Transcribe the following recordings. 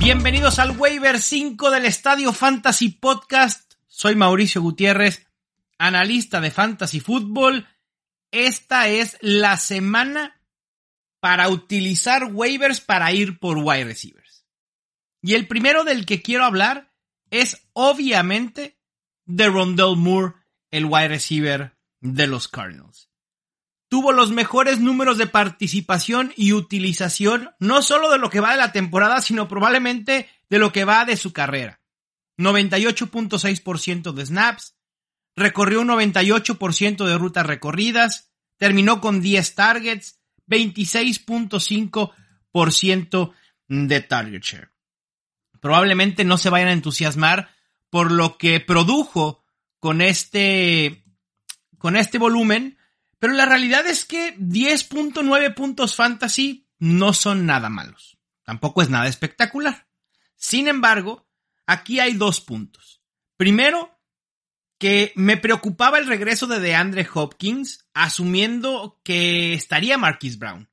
Bienvenidos al Waiver 5 del Estadio Fantasy Podcast. Soy Mauricio Gutiérrez, analista de Fantasy Football. Esta es la semana para utilizar waivers para ir por wide receivers. Y el primero del que quiero hablar es obviamente de Rondell Moore, el wide receiver de los Cardinals tuvo los mejores números de participación y utilización, no solo de lo que va de la temporada, sino probablemente de lo que va de su carrera. 98.6% de snaps, recorrió un 98% de rutas recorridas, terminó con 10 targets, 26.5% de target share. Probablemente no se vayan a entusiasmar por lo que produjo con este, con este volumen, pero la realidad es que 10.9 puntos fantasy no son nada malos. Tampoco es nada espectacular. Sin embargo, aquí hay dos puntos. Primero, que me preocupaba el regreso de DeAndre Hopkins, asumiendo que estaría Marquise Brown.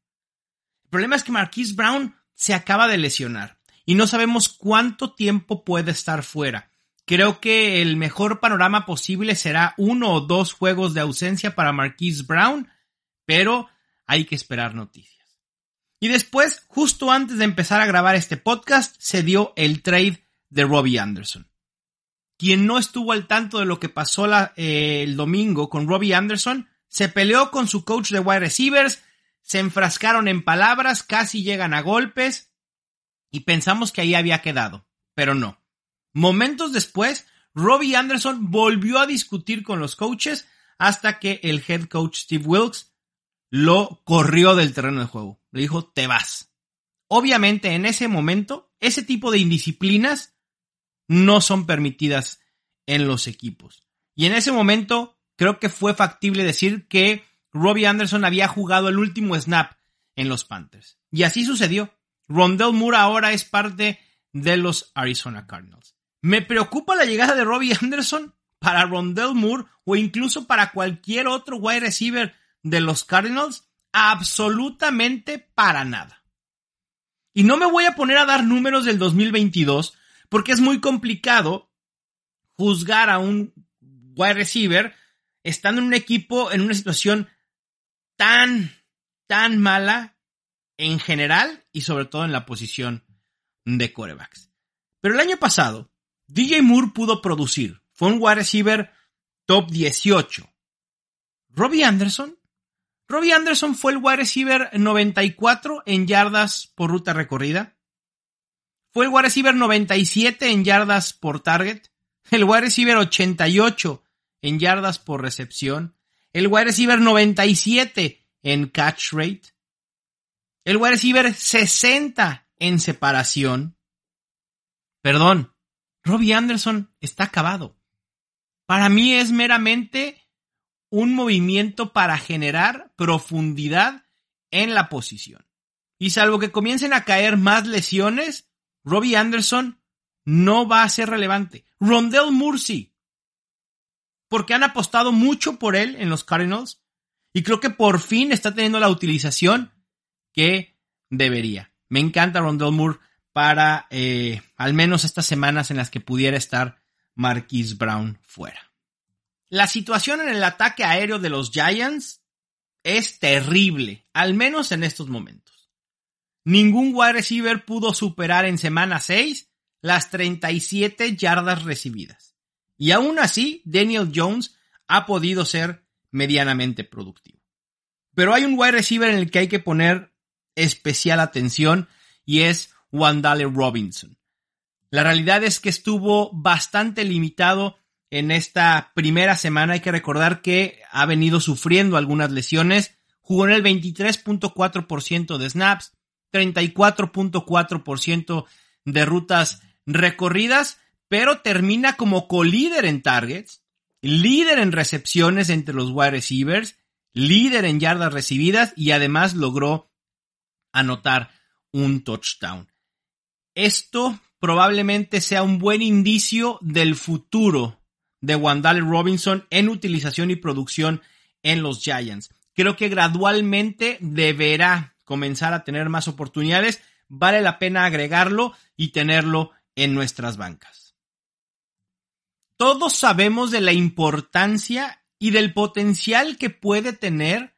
El problema es que Marquise Brown se acaba de lesionar y no sabemos cuánto tiempo puede estar fuera. Creo que el mejor panorama posible será uno o dos juegos de ausencia para Marquise Brown, pero hay que esperar noticias. Y después, justo antes de empezar a grabar este podcast, se dio el trade de Robbie Anderson. Quien no estuvo al tanto de lo que pasó eh, el domingo con Robbie Anderson, se peleó con su coach de wide receivers, se enfrascaron en palabras, casi llegan a golpes, y pensamos que ahí había quedado, pero no. Momentos después, Robbie Anderson volvió a discutir con los coaches hasta que el head coach Steve Wilkes lo corrió del terreno de juego. Le dijo, te vas. Obviamente, en ese momento, ese tipo de indisciplinas no son permitidas en los equipos. Y en ese momento, creo que fue factible decir que Robbie Anderson había jugado el último snap en los Panthers. Y así sucedió. Rondell Moore ahora es parte de los Arizona Cardinals. Me preocupa la llegada de Robbie Anderson para Rondell Moore o incluso para cualquier otro wide receiver de los Cardinals. Absolutamente para nada. Y no me voy a poner a dar números del 2022 porque es muy complicado juzgar a un wide receiver estando en un equipo en una situación tan, tan mala en general y sobre todo en la posición de corebacks. Pero el año pasado, DJ Moore pudo producir. Fue un wide receiver top 18. Robbie Anderson. Robbie Anderson fue el wide receiver 94 en yardas por ruta recorrida. Fue el wide receiver 97 en yardas por target. El wide receiver 88 en yardas por recepción. El wide receiver 97 en catch rate. El wide receiver 60 en separación. Perdón, Robbie Anderson está acabado. Para mí es meramente un movimiento para generar profundidad en la posición. Y salvo que comiencen a caer más lesiones, Robbie Anderson no va a ser relevante. Rondell Murcy. Porque han apostado mucho por él en los Cardinals. Y creo que por fin está teniendo la utilización que debería. Me encanta Rondell Moore para eh, al menos estas semanas en las que pudiera estar Marquise Brown fuera. La situación en el ataque aéreo de los Giants es terrible, al menos en estos momentos. Ningún wide receiver pudo superar en semana 6 las 37 yardas recibidas. Y aún así, Daniel Jones ha podido ser medianamente productivo. Pero hay un wide receiver en el que hay que poner especial atención y es Wandale Robinson. La realidad es que estuvo bastante limitado en esta primera semana. Hay que recordar que ha venido sufriendo algunas lesiones. Jugó en el 23.4% de snaps, 34.4% de rutas recorridas, pero termina como colíder en targets, líder en recepciones entre los wide receivers, líder en yardas recibidas y además logró anotar un touchdown. Esto probablemente sea un buen indicio del futuro de Wandale Robinson en utilización y producción en los Giants. Creo que gradualmente deberá comenzar a tener más oportunidades vale la pena agregarlo y tenerlo en nuestras bancas. Todos sabemos de la importancia y del potencial que puede tener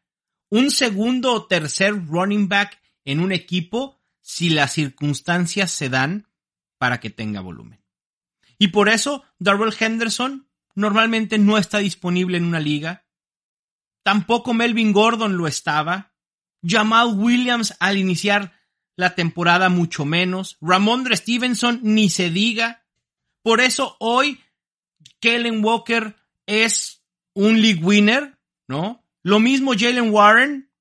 un segundo o tercer running back en un equipo si las circunstancias se dan para que tenga volumen. Y por eso Darrell Henderson normalmente no está disponible en una liga. Tampoco Melvin Gordon lo estaba. Jamal Williams al iniciar la temporada mucho menos. Ramondre Stevenson ni se diga. Por eso hoy Kellen Walker es un league winner, ¿no? Lo mismo Jalen Warren.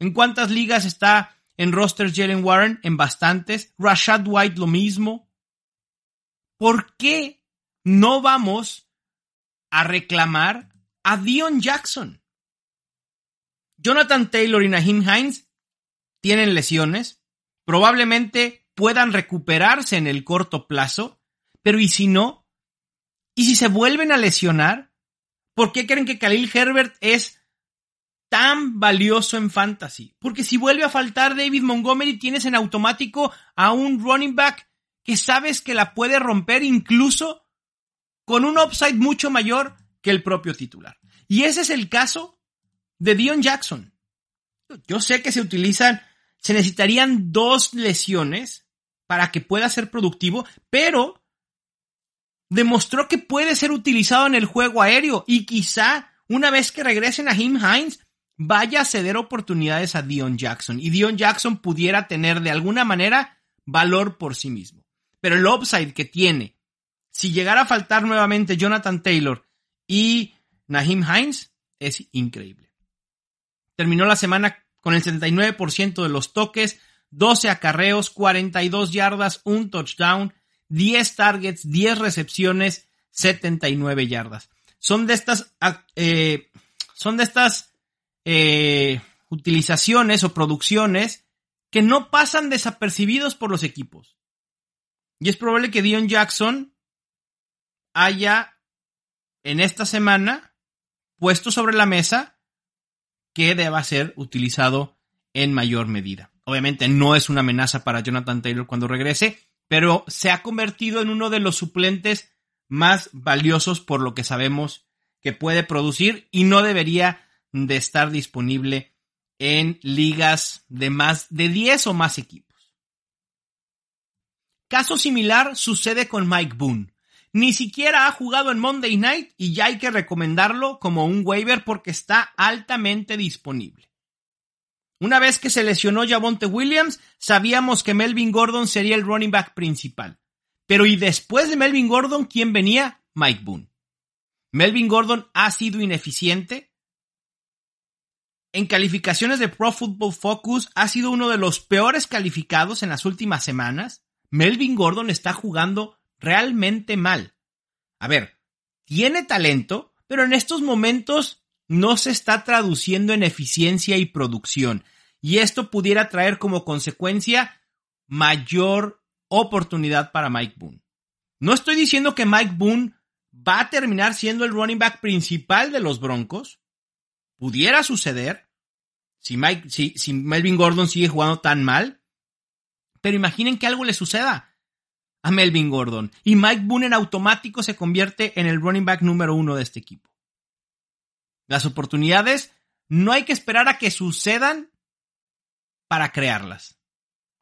¿En cuántas ligas está en rosters Jalen Warren? En bastantes. Rashad White lo mismo. ¿Por qué no vamos a reclamar a Dion Jackson? Jonathan Taylor y Naheem Hines tienen lesiones. Probablemente puedan recuperarse en el corto plazo. Pero ¿y si no? ¿Y si se vuelven a lesionar? ¿Por qué creen que Khalil Herbert es tan valioso en fantasy? Porque si vuelve a faltar David Montgomery, tienes en automático a un running back que sabes que la puede romper incluso con un upside mucho mayor que el propio titular. Y ese es el caso de Dion Jackson. Yo sé que se utilizan, se necesitarían dos lesiones para que pueda ser productivo, pero demostró que puede ser utilizado en el juego aéreo y quizá una vez que regresen a Jim Hines vaya a ceder oportunidades a Dion Jackson y Dion Jackson pudiera tener de alguna manera valor por sí mismo. Pero el upside que tiene, si llegara a faltar nuevamente Jonathan Taylor y Naheem Hines, es increíble. Terminó la semana con el 79% de los toques, 12 acarreos, 42 yardas, un touchdown, 10 targets, 10 recepciones, 79 yardas. Son de estas, eh, son de estas eh, utilizaciones o producciones que no pasan desapercibidos por los equipos. Y es probable que Dion Jackson haya en esta semana puesto sobre la mesa que deba ser utilizado en mayor medida. Obviamente no es una amenaza para Jonathan Taylor cuando regrese, pero se ha convertido en uno de los suplentes más valiosos por lo que sabemos que puede producir y no debería de estar disponible en ligas de más de 10 o más equipos. Caso similar sucede con Mike Boone. Ni siquiera ha jugado en Monday Night y ya hay que recomendarlo como un waiver porque está altamente disponible. Una vez que se lesionó Javonte Williams, sabíamos que Melvin Gordon sería el running back principal. Pero ¿y después de Melvin Gordon quién venía? Mike Boone. Melvin Gordon ha sido ineficiente. En calificaciones de Pro Football Focus ha sido uno de los peores calificados en las últimas semanas. Melvin Gordon está jugando realmente mal. A ver, tiene talento, pero en estos momentos no se está traduciendo en eficiencia y producción. Y esto pudiera traer como consecuencia mayor oportunidad para Mike Boone. No estoy diciendo que Mike Boone va a terminar siendo el running back principal de los Broncos. Pudiera suceder si, Mike, si, si Melvin Gordon sigue jugando tan mal. Pero imaginen que algo le suceda a Melvin Gordon y Mike Boone en automático se convierte en el running back número uno de este equipo. Las oportunidades no hay que esperar a que sucedan para crearlas.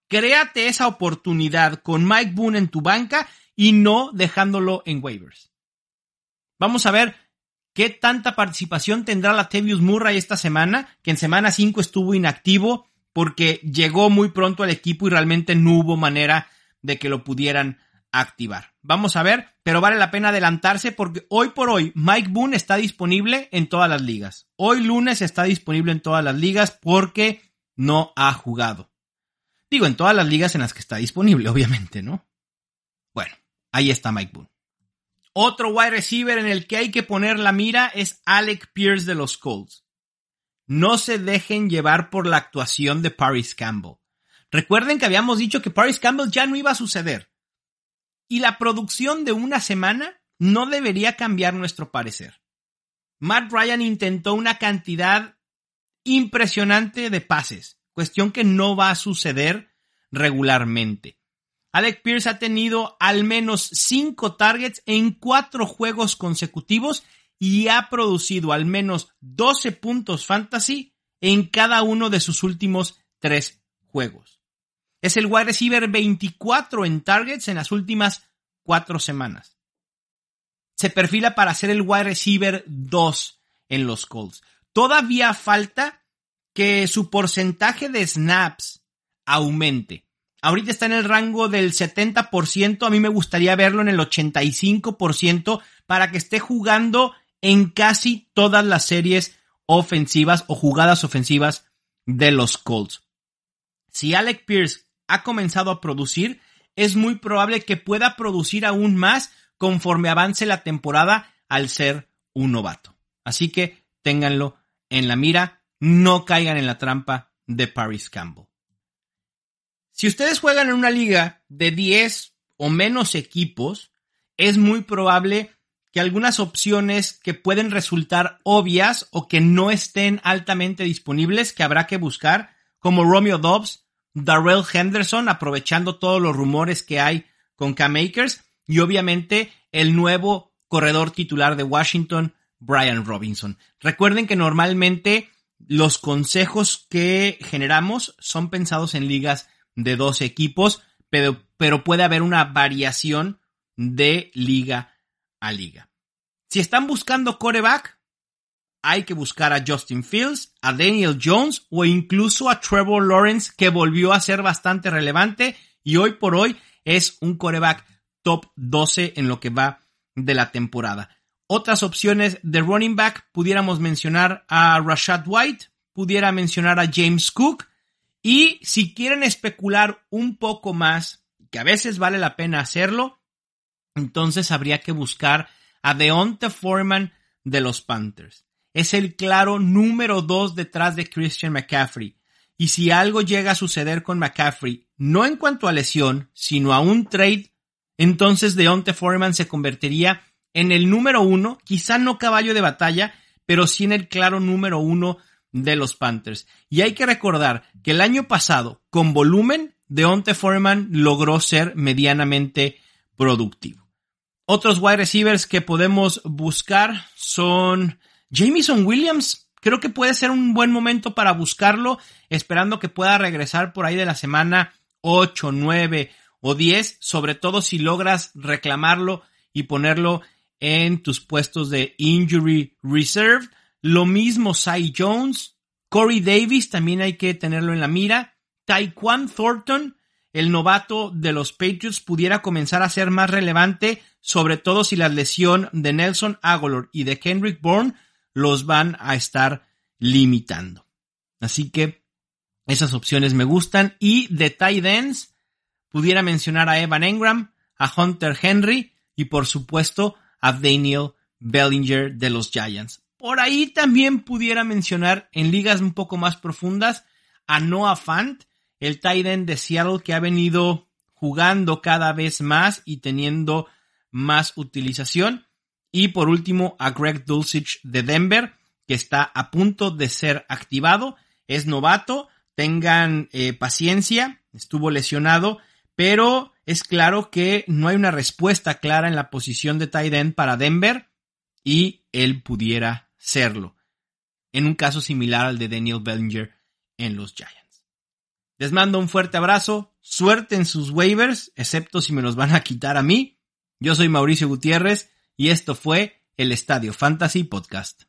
Créate esa oportunidad con Mike Boone en tu banca y no dejándolo en waivers. Vamos a ver qué tanta participación tendrá la Tevius Murray esta semana, que en semana 5 estuvo inactivo porque llegó muy pronto al equipo y realmente no hubo manera de que lo pudieran activar. Vamos a ver, pero vale la pena adelantarse porque hoy por hoy Mike Boone está disponible en todas las ligas. Hoy lunes está disponible en todas las ligas porque no ha jugado. Digo, en todas las ligas en las que está disponible, obviamente, ¿no? Bueno, ahí está Mike Boone. Otro wide receiver en el que hay que poner la mira es Alec Pierce de los Colts. No se dejen llevar por la actuación de Paris Campbell. Recuerden que habíamos dicho que Paris Campbell ya no iba a suceder. Y la producción de una semana no debería cambiar nuestro parecer. Matt Ryan intentó una cantidad impresionante de pases, cuestión que no va a suceder regularmente. Alec Pierce ha tenido al menos 5 targets en 4 juegos consecutivos y ha producido al menos 12 puntos fantasy en cada uno de sus últimos 3 juegos. Es el wide receiver 24 en targets en las últimas 4 semanas. Se perfila para ser el wide receiver 2 en los Colts. Todavía falta que su porcentaje de snaps aumente. Ahorita está en el rango del 70%, a mí me gustaría verlo en el 85% para que esté jugando en casi todas las series ofensivas o jugadas ofensivas de los Colts. Si Alec Pierce ha comenzado a producir, es muy probable que pueda producir aún más conforme avance la temporada al ser un novato. Así que ténganlo en la mira, no caigan en la trampa de Paris Campbell. Si ustedes juegan en una liga de 10 o menos equipos, es muy probable que algunas opciones que pueden resultar obvias o que no estén altamente disponibles, que habrá que buscar, como Romeo Dobbs, Darrell Henderson, aprovechando todos los rumores que hay con K-Makers, y obviamente el nuevo corredor titular de Washington, Brian Robinson. Recuerden que normalmente los consejos que generamos son pensados en ligas de dos equipos, pero, pero puede haber una variación de liga a liga. Si están buscando coreback, hay que buscar a Justin Fields, a Daniel Jones o incluso a Trevor Lawrence, que volvió a ser bastante relevante y hoy por hoy es un coreback top 12 en lo que va de la temporada. Otras opciones de running back, pudiéramos mencionar a Rashad White, pudiera mencionar a James Cook, y si quieren especular un poco más, que a veces vale la pena hacerlo, entonces habría que buscar a Deonte Foreman de los Panthers. Es el claro número dos detrás de Christian McCaffrey. Y si algo llega a suceder con McCaffrey, no en cuanto a lesión, sino a un trade, entonces Deonte Foreman se convertiría en el número uno, quizá no caballo de batalla, pero sí en el claro número uno de los Panthers. Y hay que recordar que el año pasado, con volumen, Deonte Foreman logró ser medianamente productivo. Otros wide receivers que podemos buscar son Jamison Williams. Creo que puede ser un buen momento para buscarlo, esperando que pueda regresar por ahí de la semana 8, 9 o 10, sobre todo si logras reclamarlo y ponerlo en tus puestos de injury reserve lo mismo Cy Jones, Corey Davis también hay que tenerlo en la mira. Taekwon Thornton, el novato de los Patriots, pudiera comenzar a ser más relevante, sobre todo si la lesión de Nelson Aguilar y de Kendrick Bourne los van a estar limitando. Así que esas opciones me gustan. Y de tight ends, pudiera mencionar a Evan Engram, a Hunter Henry y por supuesto a Daniel Bellinger de los Giants. Por ahí también pudiera mencionar en ligas un poco más profundas a Noah Fant, el tight end de Seattle que ha venido jugando cada vez más y teniendo más utilización. Y por último a Greg Dulcich de Denver, que está a punto de ser activado. Es novato, tengan eh, paciencia, estuvo lesionado, pero es claro que no hay una respuesta clara en la posición de tight end para Denver y él pudiera serlo, en un caso similar al de Daniel Bellinger en los Giants. Les mando un fuerte abrazo, suerte en sus waivers, excepto si me los van a quitar a mí. Yo soy Mauricio Gutiérrez y esto fue el Estadio Fantasy Podcast.